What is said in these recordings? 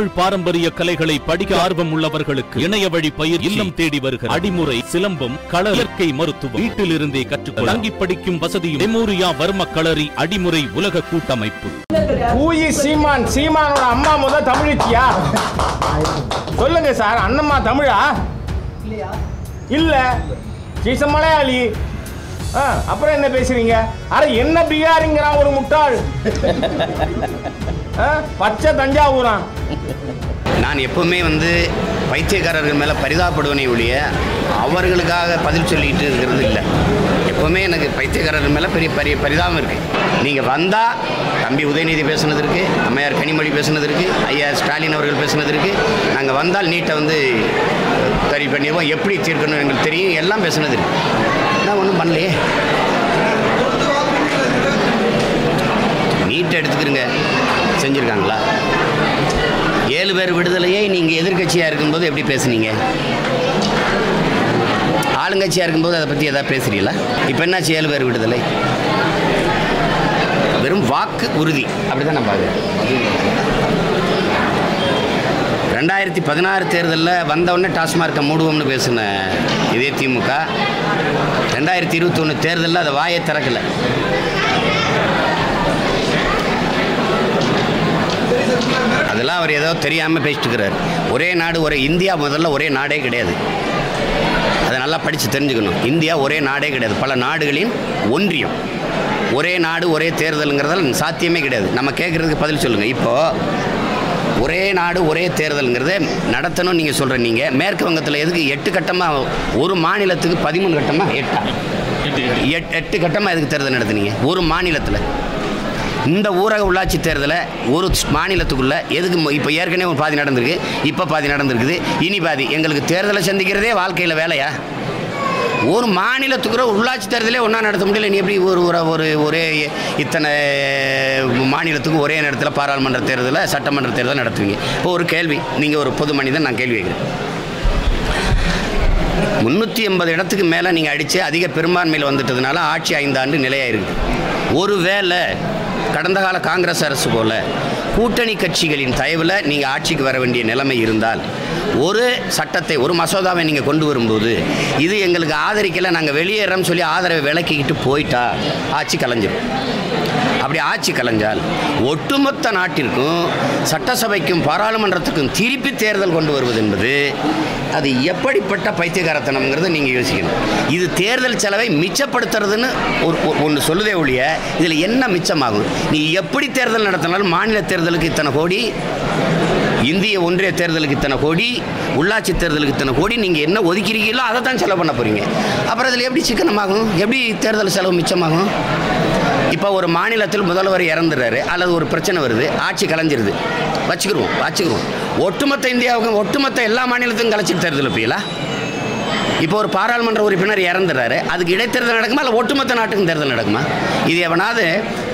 தமிழ் பாரம்பரிய கலைகளை படிக்க ஆர்வம் உள்ளவர்களுக்கு இணைய வழி பயிர் இல்லம் தேடி வருகிற அடிமுறை சிலம்பம் கள இயற்கை மருத்துவம். வீட்டில் இருந்தே கற்றுக்கொள்ள தங்கி படிக்கும் வசதியும் மெமோரியா வர்ம களரி அடிமுறை உலக கூட்டமைப்பு. ஊயி சீமான் சீமானோட அம்மா முத தமிழிச்சியா சொல்லுங்க சார் அண்ணம்மா தமிழா? இல்ல. சீச மலையாளி. அப்புறம் என்ன பேசுறீங்க? அட என்ன பீகாரிங்கிறான் ஒரு முட்டாள். பச்சை தஞ்சாவூரான். நான் எப்பவுமே வந்து பைத்தியக்காரர்கள் மேலே பரிதாபப்படுவனே ஒழிய அவர்களுக்காக பதில் சொல்லிட்டு இருக்கிறது இல்லை. எப்பவுமே எனக்கு பைத்தியக்காரர்கள் மேலே பெரிய பெரிய பரிதாபம் இருக்குது நீங்கள் வந்தால் தம்பி உதயநிதி பேசுனது இருக்குது அம்மையார் கனிமொழி பேசுனது இருக்குது ஐயா ஸ்டாலின் அவர்கள் பேசுனது இருக்குது நாங்கள் வந்தால் நீட்டை வந்து சரி பண்ணிடுவோம். எப்படி தீர்க்கணும் எங்களுக்கு தெரியும் எல்லாம் பேசுனது இருக்கு. நான் ஒன்றும் பண்ணலையே. நீட்டை எடுத்துக்கிறங்க செஞ்சுருக்காங்களா? ஏழு பேர் விடுதலையை நீங்கள் எதிர்க்கட்சியாக இருக்கும்போது எப்படி பேசுனீங்க? ஆளுங்கட்சியாக இருக்கும்போது அதை பற்றி எதாவது பேசுறீங்களா? இப்போ என்னாச்சு ஏழு பேர் விடுதலை? வெறும் வாக்கு உறுதி. அப்படி தான் நான் பார்க்குறேன் ரெண்டாயிரத்தி பதினாறு தேர்தலில் வந்தவுடனே டாஸ்மார்க்கை மூடுவோம்னு பேசின இதே திமுக. ரெண்டாயிரத்தி இருபத்தொன்று தேர்தலில் அதை வாயை திறக்கலை. அதெல்லாம் அவர் ஏதோ தெரியாமல் பேசிட்டு இருக்கிறார் ஒரே நாடு ஒரே இந்தியா முதல்ல ஒரே நாடே கிடையாது. அதை நல்லா படித்து தெரிஞ்சுக்கணும். இந்தியா ஒரே நாடே கிடையாது. பல நாடுகளின் ஒன்றியம். ஒரே நாடு ஒரே தேர்தலுங்கிறதால சாத்தியமே கிடையாது. நம்ம கேட்குறதுக்கு பதில் சொல்லுங்கள் இப்போது ஒரே நாடு ஒரே தேர்தலுங்கிறத நடத்தணும்னு நீங்கள் சொல்கிற நீங்கள் மேற்கு வங்கத்தில் எதுக்கு எட்டு கட்டமாக ஒரு மாநிலத்துக்கு பதிமூணு கட்டமாக எட்டா? எட்டு எட்டு கட்டமாக எதுக்கு தேர்தல் நடத்துனீங்க? ஒரு மாநிலத்தில். இந்த ஊரக உள்ளாட்சி தேர்தலை ஒரு மாநிலத்துக்குள்ளே எதுக்கு இப்போ ஏற்கனவே ஒரு பாதி நடந்திருக்கு இப்போ பாதி நடந்திருக்குது இனி பாதி. எங்களுக்கு தேர்தலை சந்திக்கிறதே வாழ்க்கையில் வேலையா? ஒரு மாநிலத்துக்குற உள்ளாட்சி தேர்தலே ஒன்றா நடத்த முடியல நீ எப்படி ஒரு ஒரு ஒரு ஒரே இத்தனை மாநிலத்துக்கு ஒரே நேரத்தில் பாராளுமன்ற தேர்தலை சட்டமன்ற தேர்தலை நடத்துவீங்க? இப்போ ஒரு கேள்வி நீங்கள் ஒரு பொது மனிதன் நான் கேள்வி கேட்குறேன். முந்நூற்றி எண்பது இடத்துக்கு மேலே நீங்கள் அடித்து அதிக பெரும்பான்மையில் வந்துட்டதுனால ஆட்சி ஐந்தாண்டு இருக்குது ஒருவேளை கடந்த கால காங்கிரஸ் அரசு போல கூட்டணி கட்சிகளின் தயவில் நீங்கள் ஆட்சிக்கு வர வேண்டிய நிலைமை இருந்தால் ஒரு சட்டத்தை ஒரு மசோதாவை நீங்கள் கொண்டு வரும்போது இது எங்களுக்கு ஆதரிக்கலை நாங்கள் வெளியேறோம்னு சொல்லி ஆதரவை விலக்கிக்கிட்டு போயிட்டா ஆட்சி கலைஞ்சிடும் அப்படி ஆட்சி கலைஞ்சால் ஒட்டுமொத்த நாட்டிற்கும் சட்டசபைக்கும் பாராளுமன்றத்துக்கும் திருப்பி தேர்தல் கொண்டு வருவது என்பது அது எப்படிப்பட்ட பைத்தியகாரத்தனம்ங்கிறத நீங்கள் யோசிக்கணும். இது தேர்தல் செலவை மிச்சப்படுத்துறதுன்னு ஒரு ஒன்று சொல்லுதே ஒழிய இதில் என்ன மிச்சமாகும்? நீ எப்படி தேர்தல் நடத்தினாலும் மாநில தேர்தலுக்கு இத்தனை கோடி இந்திய ஒன்றிய தேர்தலுக்கு இத்தனை கோடி உள்ளாட்சி தேர்தலுக்கு இத்தனை கோடி நீங்கள் என்ன ஒதுக்கிறீங்களோ அதை தான் செலவு பண்ண போகிறீங்க அப்புறம் இதில் எப்படி சிக்கனமாகும்? எப்படி தேர்தல் செலவு மிச்சமாகும்? இப்போ ஒரு மாநிலத்தில் முதல்வர் இறந்துடுறாரு அல்லது ஒரு பிரச்சனை வருது ஆட்சி கலைஞ்சிருது. வச்சுக்கிருவோம் வச்சுக்கிருவோம். ஒட்டுமொத்த இந்தியாவுக்கும் ஒட்டுமொத்த எல்லா மாநிலத்துக்கும் கலைச்சிட்டு தேர்தல் வைப்பீங்களா இப்போ ஒரு பாராளுமன்ற உறுப்பினர் இறந்துடுறாரு அதுக்கு இடைத்தேர்தல் நடக்குமா இல்லை ஒட்டுமொத்த நாட்டுக்கும் தேர்தல் நடக்குமா? இது எவனாவது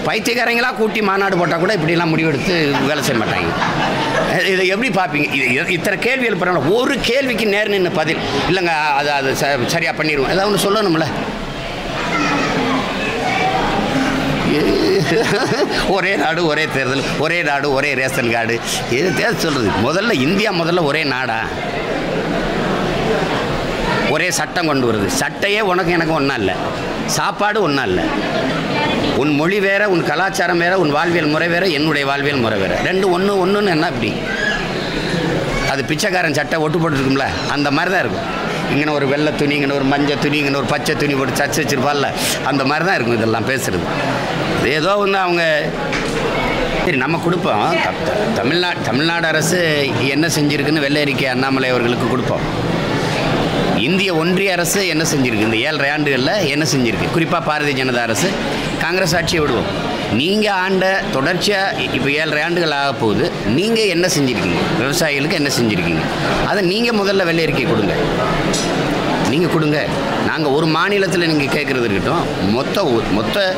பைத்தியக்காரங்களா கூட்டி மாநாடு போட்டால் கூட இப்படிலாம் முடிவெடுத்து வேலை செய்ய மாட்டாங்க. இதை எப்படி பார்ப்பீங்க இது இத்தனை கேள்வி எழுப்புறாங்க ஒரு கேள்விக்கு நேர் நின்று பதில். இல்லைங்க அது அது ச சரியாக பண்ணிடுவோம் ஏதாவது ஒன்று சொல்லணும்ல? ஒரே நாடு ஒரே தேர்தல் ஒரே நாடு ஒரே ரேஷன் கார்டு. இது தேர்தல் சொல்கிறது முதல்ல இந்தியா முதல்ல ஒரே நாடா? ஒரே சட்டம் கொண்டு வருது. சட்டையே உனக்கு எனக்கு ஒன்றா இல்லை. சாப்பாடு ஒன்றா இல்லை. உன் மொழி வேற உன் கலாச்சாரம் வேற உன் வாழ்வியல் முறை வேற என்னுடைய வாழ்வியல் முறை வேற. ரெண்டு ஒன்று ஒன்றுன்னு என்ன இப்படி அது பிச்சைக்காரன் சட்டை ஒட்டு போட்டுருக்கும்ல அந்த மாதிரி தான் இருக்கும். இங்கே ஒரு வெள்ளை துணி இங்கே ஒரு மஞ்சள் துணி இங்கே ஒரு பச்சை துணி போட்டு சச்சு வச்சிருப்பாள்ல. அந்த மாதிரி தான் இருக்கும் இதெல்லாம் பேசுகிறது ஏதோ வந்து அவங்க சரி நம்ம கொடுப்போம். தமிழ்நாடு தமிழ்நாடு அரசு என்ன செஞ்சுருக்குன்னு வெள்ளை அறிக்கை அண்ணாமலை அவர்களுக்கு கொடுப்போம். இந்திய ஒன்றிய அரசு என்ன செஞ்சுருக்கு? இந்த ஏழரை ஆண்டுகளில் என்ன செஞ்சுருக்கு? குறிப்பாக பாரதிய ஜனதா அரசு காங்கிரஸ் ஆட்சியை விடுவோம். நீங்கள் ஆண்ட தொடர்ச்சியாக இப்போ ஏழரை ஆண்டுகள் ஆக போகுது. நீங்கள் என்ன செஞ்சுருக்கீங்க? விவசாயிகளுக்கு என்ன செஞ்சுருக்கீங்க? அதை நீங்கள் முதல்ல வெள்ளை அறிக்கை கொடுங்க. நீங்கள் கொடுங்க. நாங்கள் ஒரு மாநிலத்தில் நீங்கள் கேட்குறது இருக்கட்டும். மொத்த மொத்த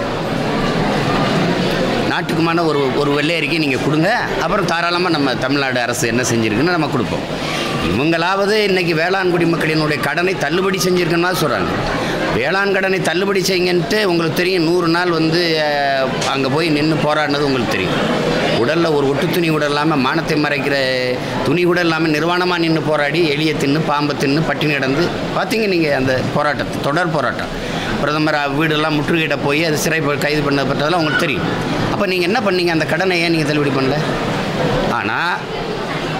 நாட்டுக்குமான ஒரு ஒரு வெள்ளை அறிக்கை நீங்கள் கொடுங்க. அப்புறம் தாராளமாக நம்ம தமிழ்நாடு அரசு என்ன செஞ்சுருக்குன்னு நம்ம கொடுப்போம். இவங்களாவது இன்னைக்கு வேளாண் குடிமக்களினுடைய கடனை தள்ளுபடி செஞ்சுருக்குன்னா சொல்கிறாங்க வேளாண் கடனை தள்ளுபடி செய்யுங்கன்ட்டு உங்களுக்கு தெரியும். நூறு நாள் வந்து அங்கே போய் நின்று போராடினது உங்களுக்கு தெரியும். உடலில் ஒரு ஒட்டு துணி கூட இல்லாமல் மானத்தை மறைக்கிற துணி கூட இல்லாமல் நிர்வாணமாக நின்று போராடி எளிய தின்னு பாம்பை தின்னு பட்டினி கிடந்து பார்த்தீங்க நீங்கள் அந்த போராட்டத்தை தொடர் போராட்டம். பிரதமர் வீடெல்லாம் முற்றுகையிட போய் அது சிறை கைது பண்ணப்பட்டதெல்லாம் உங்களுக்கு தெரியும். அப்போ நீங்கள் என்ன பண்ணீங்க? அந்த கடனை ஏன் நீங்கள் தள்ளுபடி பண்ணல? ஆனால்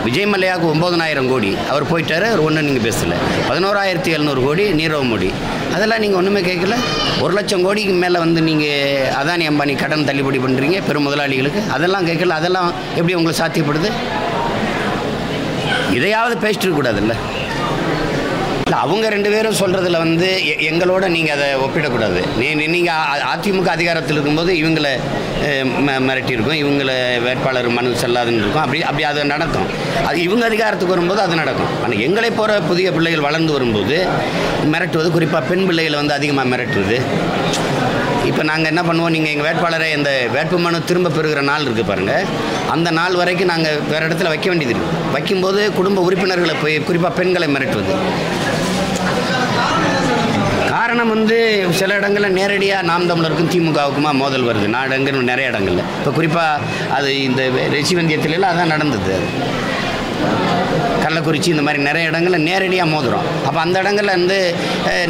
விஜய் மல்லையாவுக்கு ஒம்பதனாயிரம் கோடி. அவர் போயிட்டார் அவர் ஒன்றும் நீங்கள் பேசல. பதினோராயிரத்தி எழுநூறு கோடி நீரவ் மோடி. அதெல்லாம் நீங்கள் ஒன்றுமே கேட்கல ஒரு லட்சம் கோடிக்கு மேலே வந்து நீங்கள் அதானி அம்பானி கடன் தள்ளுபடி பண்ணுறீங்க பெரும் முதலாளிகளுக்கு? அதெல்லாம் கேட்கல அதெல்லாம் எப்படி உங்களுக்கு சாத்தியப்படுது? இதையாவது பேசிட்டு கூடாதுல்ல? இல்லை அவங்க ரெண்டு பேரும் சொல்கிறதுல வந்து எ- எங்களோட நீங்கள் அதை ஒப்பிடக்கூடாது. நீ நீங்கள் அதிமுக அதிகாரத்தில் இருக்கும்போது இவங்களை அஹ், ம- மிரட்டியிருக்கும் இவங்களை வேட்பாளர் மனு செல்லாதுன்னு இருக்கும். அப்படி அப்படி அது நடக்கும். அது இவங்க அதிகாரத்துக்கு வரும்போது அது நடக்கும். ஆனால் எங்களை போகிற புதிய பிள்ளைகள் வளர்ந்து வரும்போது மிரட்டுவது குறிப்பாக பெண் பிள்ளைகளை வந்து அதிகமாக மிரட்டுவது இப்போ நாங்கள் என்ன பண்ணுவோம் நீங்கள் எங்கள் வேட்பாளரை இந்த வேட்புமனு திரும்ப பெறுகிற நாள் இருக்குது பாருங்கள் அந்த நாள் வரைக்கும் நாங்கள் வேறு இடத்துல வைக்க வேண்டியது இருக்குது வைக்கும்போது குடும்ப உறுப்பினர்களை போய் குறிப்பாக பெண்களை மிரட்டுவது. காரணம் வந்து சில இடங்களில் நேரடியாக நாம் தமிழருக்கும் திமுகவுக்குமா மோதல் வருது. நாடங்கள் நிறைய இடங்களில். இப்போ குறிப்பாக அது இந்த ரிஷிவந்தியத்திலலாம் அதான் நடந்தது அது. கள்ளக்குறிச்சி இந்த மாதிரி நிறைய இடங்களில் நேரடியாக மோதுறோம். அப்போ அந்த இடங்களில் வந்து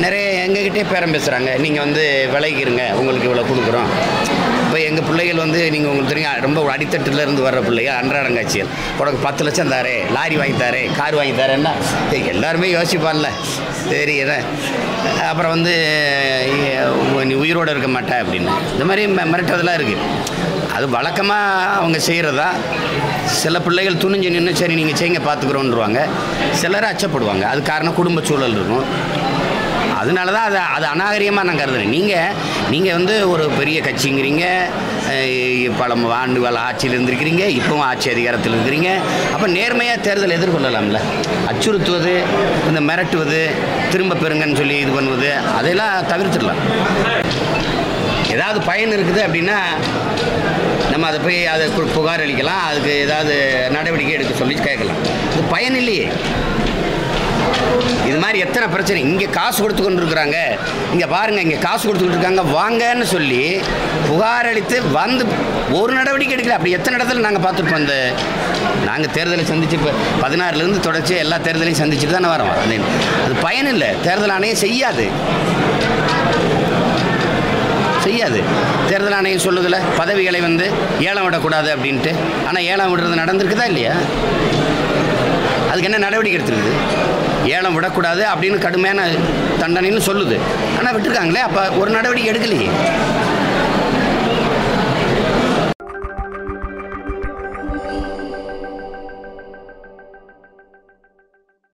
நிறைய எங்ககிட்டே பேரம் பேசுகிறாங்க நீங்கள் வந்து விலைக்கிறங்க உங்களுக்கு இவ்வளோ கொடுக்குறோம். இப்போ எங்கள் பிள்ளைகள் வந்து நீங்கள் உங்களுக்கு தெரியும் ரொம்ப அடித்தட்டுலேருந்து வர்ற பிள்ளைங்க அன்றாடங்காட்சிகள் உனக்கு பத்து லட்சம் தாரே லாரி வாங்கி தாரே கார் வாங்கி தாரேன்னா எல்லாருமே யோசிப்பான்ல. சரி அப்புறம் வந்து நீ உயிரோடு இருக்க மாட்டே அப்படின்னு. இந்த மாதிரி மி- மிரட்டுறதெல்லாம் இருக்குது அது வழக்கமாக அவங்க செய்கிறதா சில பிள்ளைகள் துணிஞ்சு நின்று சரி நீங்கள் செய்யுங்க பார்த்துக்குறோன்றுவாங்க சிலர் அச்சப்படுவாங்க. அது காரணம் குடும்ப சூழல் இருக்கும். அதனால தான் அதை அது அநாகரிகமாக நான் கருதுறேன். நீங்கள் நீங்கள் வந்து ஒரு பெரிய கட்சிங்கிறீங்க. பல ஆண்டு ஆட்சியில் இருந்திருக்கிறீங்க இப்போவும் ஆட்சி அதிகாரத்தில் இருக்கிறீங்க. அப்போ நேர்மையாக தேர்தல் எதிர்கொள்ளலாம்ல? அச்சுறுத்துவது இந்த மிரட்டுவது திரும்ப பெறுங்கன்னு சொல்லி இது பண்ணுவது அதெல்லாம் தவிர்த்துடலாம். ஏதாவது பயன் இருக்குது அப்படின்னா நம்ம அதை போய் அதை புகார் அளிக்கலாம் அதுக்கு ஏதாவது நடவடிக்கை எடுக்க சொல்லி கேட்கலாம். இது பயன் இல்லையே. எத்தனை பிரச்சனை? இங்கே காசு கொடுத்து கொண்டு இருக்கிறாங்க இங்கே பாருங்கள் இங்கே காசு கொடுத்துக்கிட்டு இருக்காங்க. வாங்கன்னு சொல்லி புகார் அளித்து வந்து ஒரு நடவடிக்கை எடுக்கல. அப்படி எத்தனை இடத்துல நாங்கள் பார்த்துருப்போம் இந்த நாங்கள் தேர்தலை சந்திச்சு இப்போ பதினாறுலேருந்து தொடர்ச்சி எல்லா தேர்தலையும் சந்திச்சுட்டு தானே வரோம். அது அது பயன் இல்லை. தேர்தல் ஆணையம் செய்யாது. செய்யாது. தேர்தல் ஆணையம் சொல்லுதில்ல பதவிகளை வந்து ஏலம் விடக்கூடாது அப்படின்ட்டு. ஆனால் ஏலம் விடுறது நடந்திருக்குதா இல்லையா? அதுக்கு என்ன நடவடிக்கை எடுத்துருக்குது? ஏலம் விடக்கூடாது அப்படின்னு கடுமையான தண்டனைன்னு சொல்லுது. ஆனால் விட்டுருக்காங்களே அப்போ ஒரு நடவடிக்கை எடுக்கலையே.